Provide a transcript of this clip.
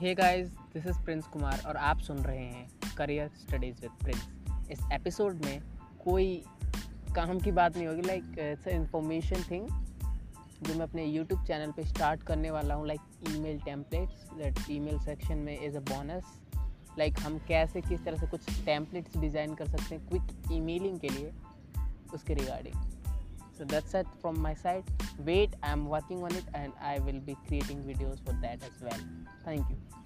Hey guys this is Prince Kumar और आप सुन रहे हैं करियर स्टडीज़ विद प्रिंस इस एपिसोड में कोई काम की बात नहीं होगी लाइक इट्स इंफॉर्मेशन थिंग जो मैं अपने यूट्यूब चैनल पे स्टार्ट करने वाला हूँ like E email templates that email section में एज अ बोनस लाइक हम कैसे, किस तरह से कुछ टेम्पलेट्स डिज़ाइन कर सकते हैं क्विक ईमेलिंग के लिए उसके regarding so that's it from my side. Wait i'm working on it and i will be creating videos for that as well. Thank you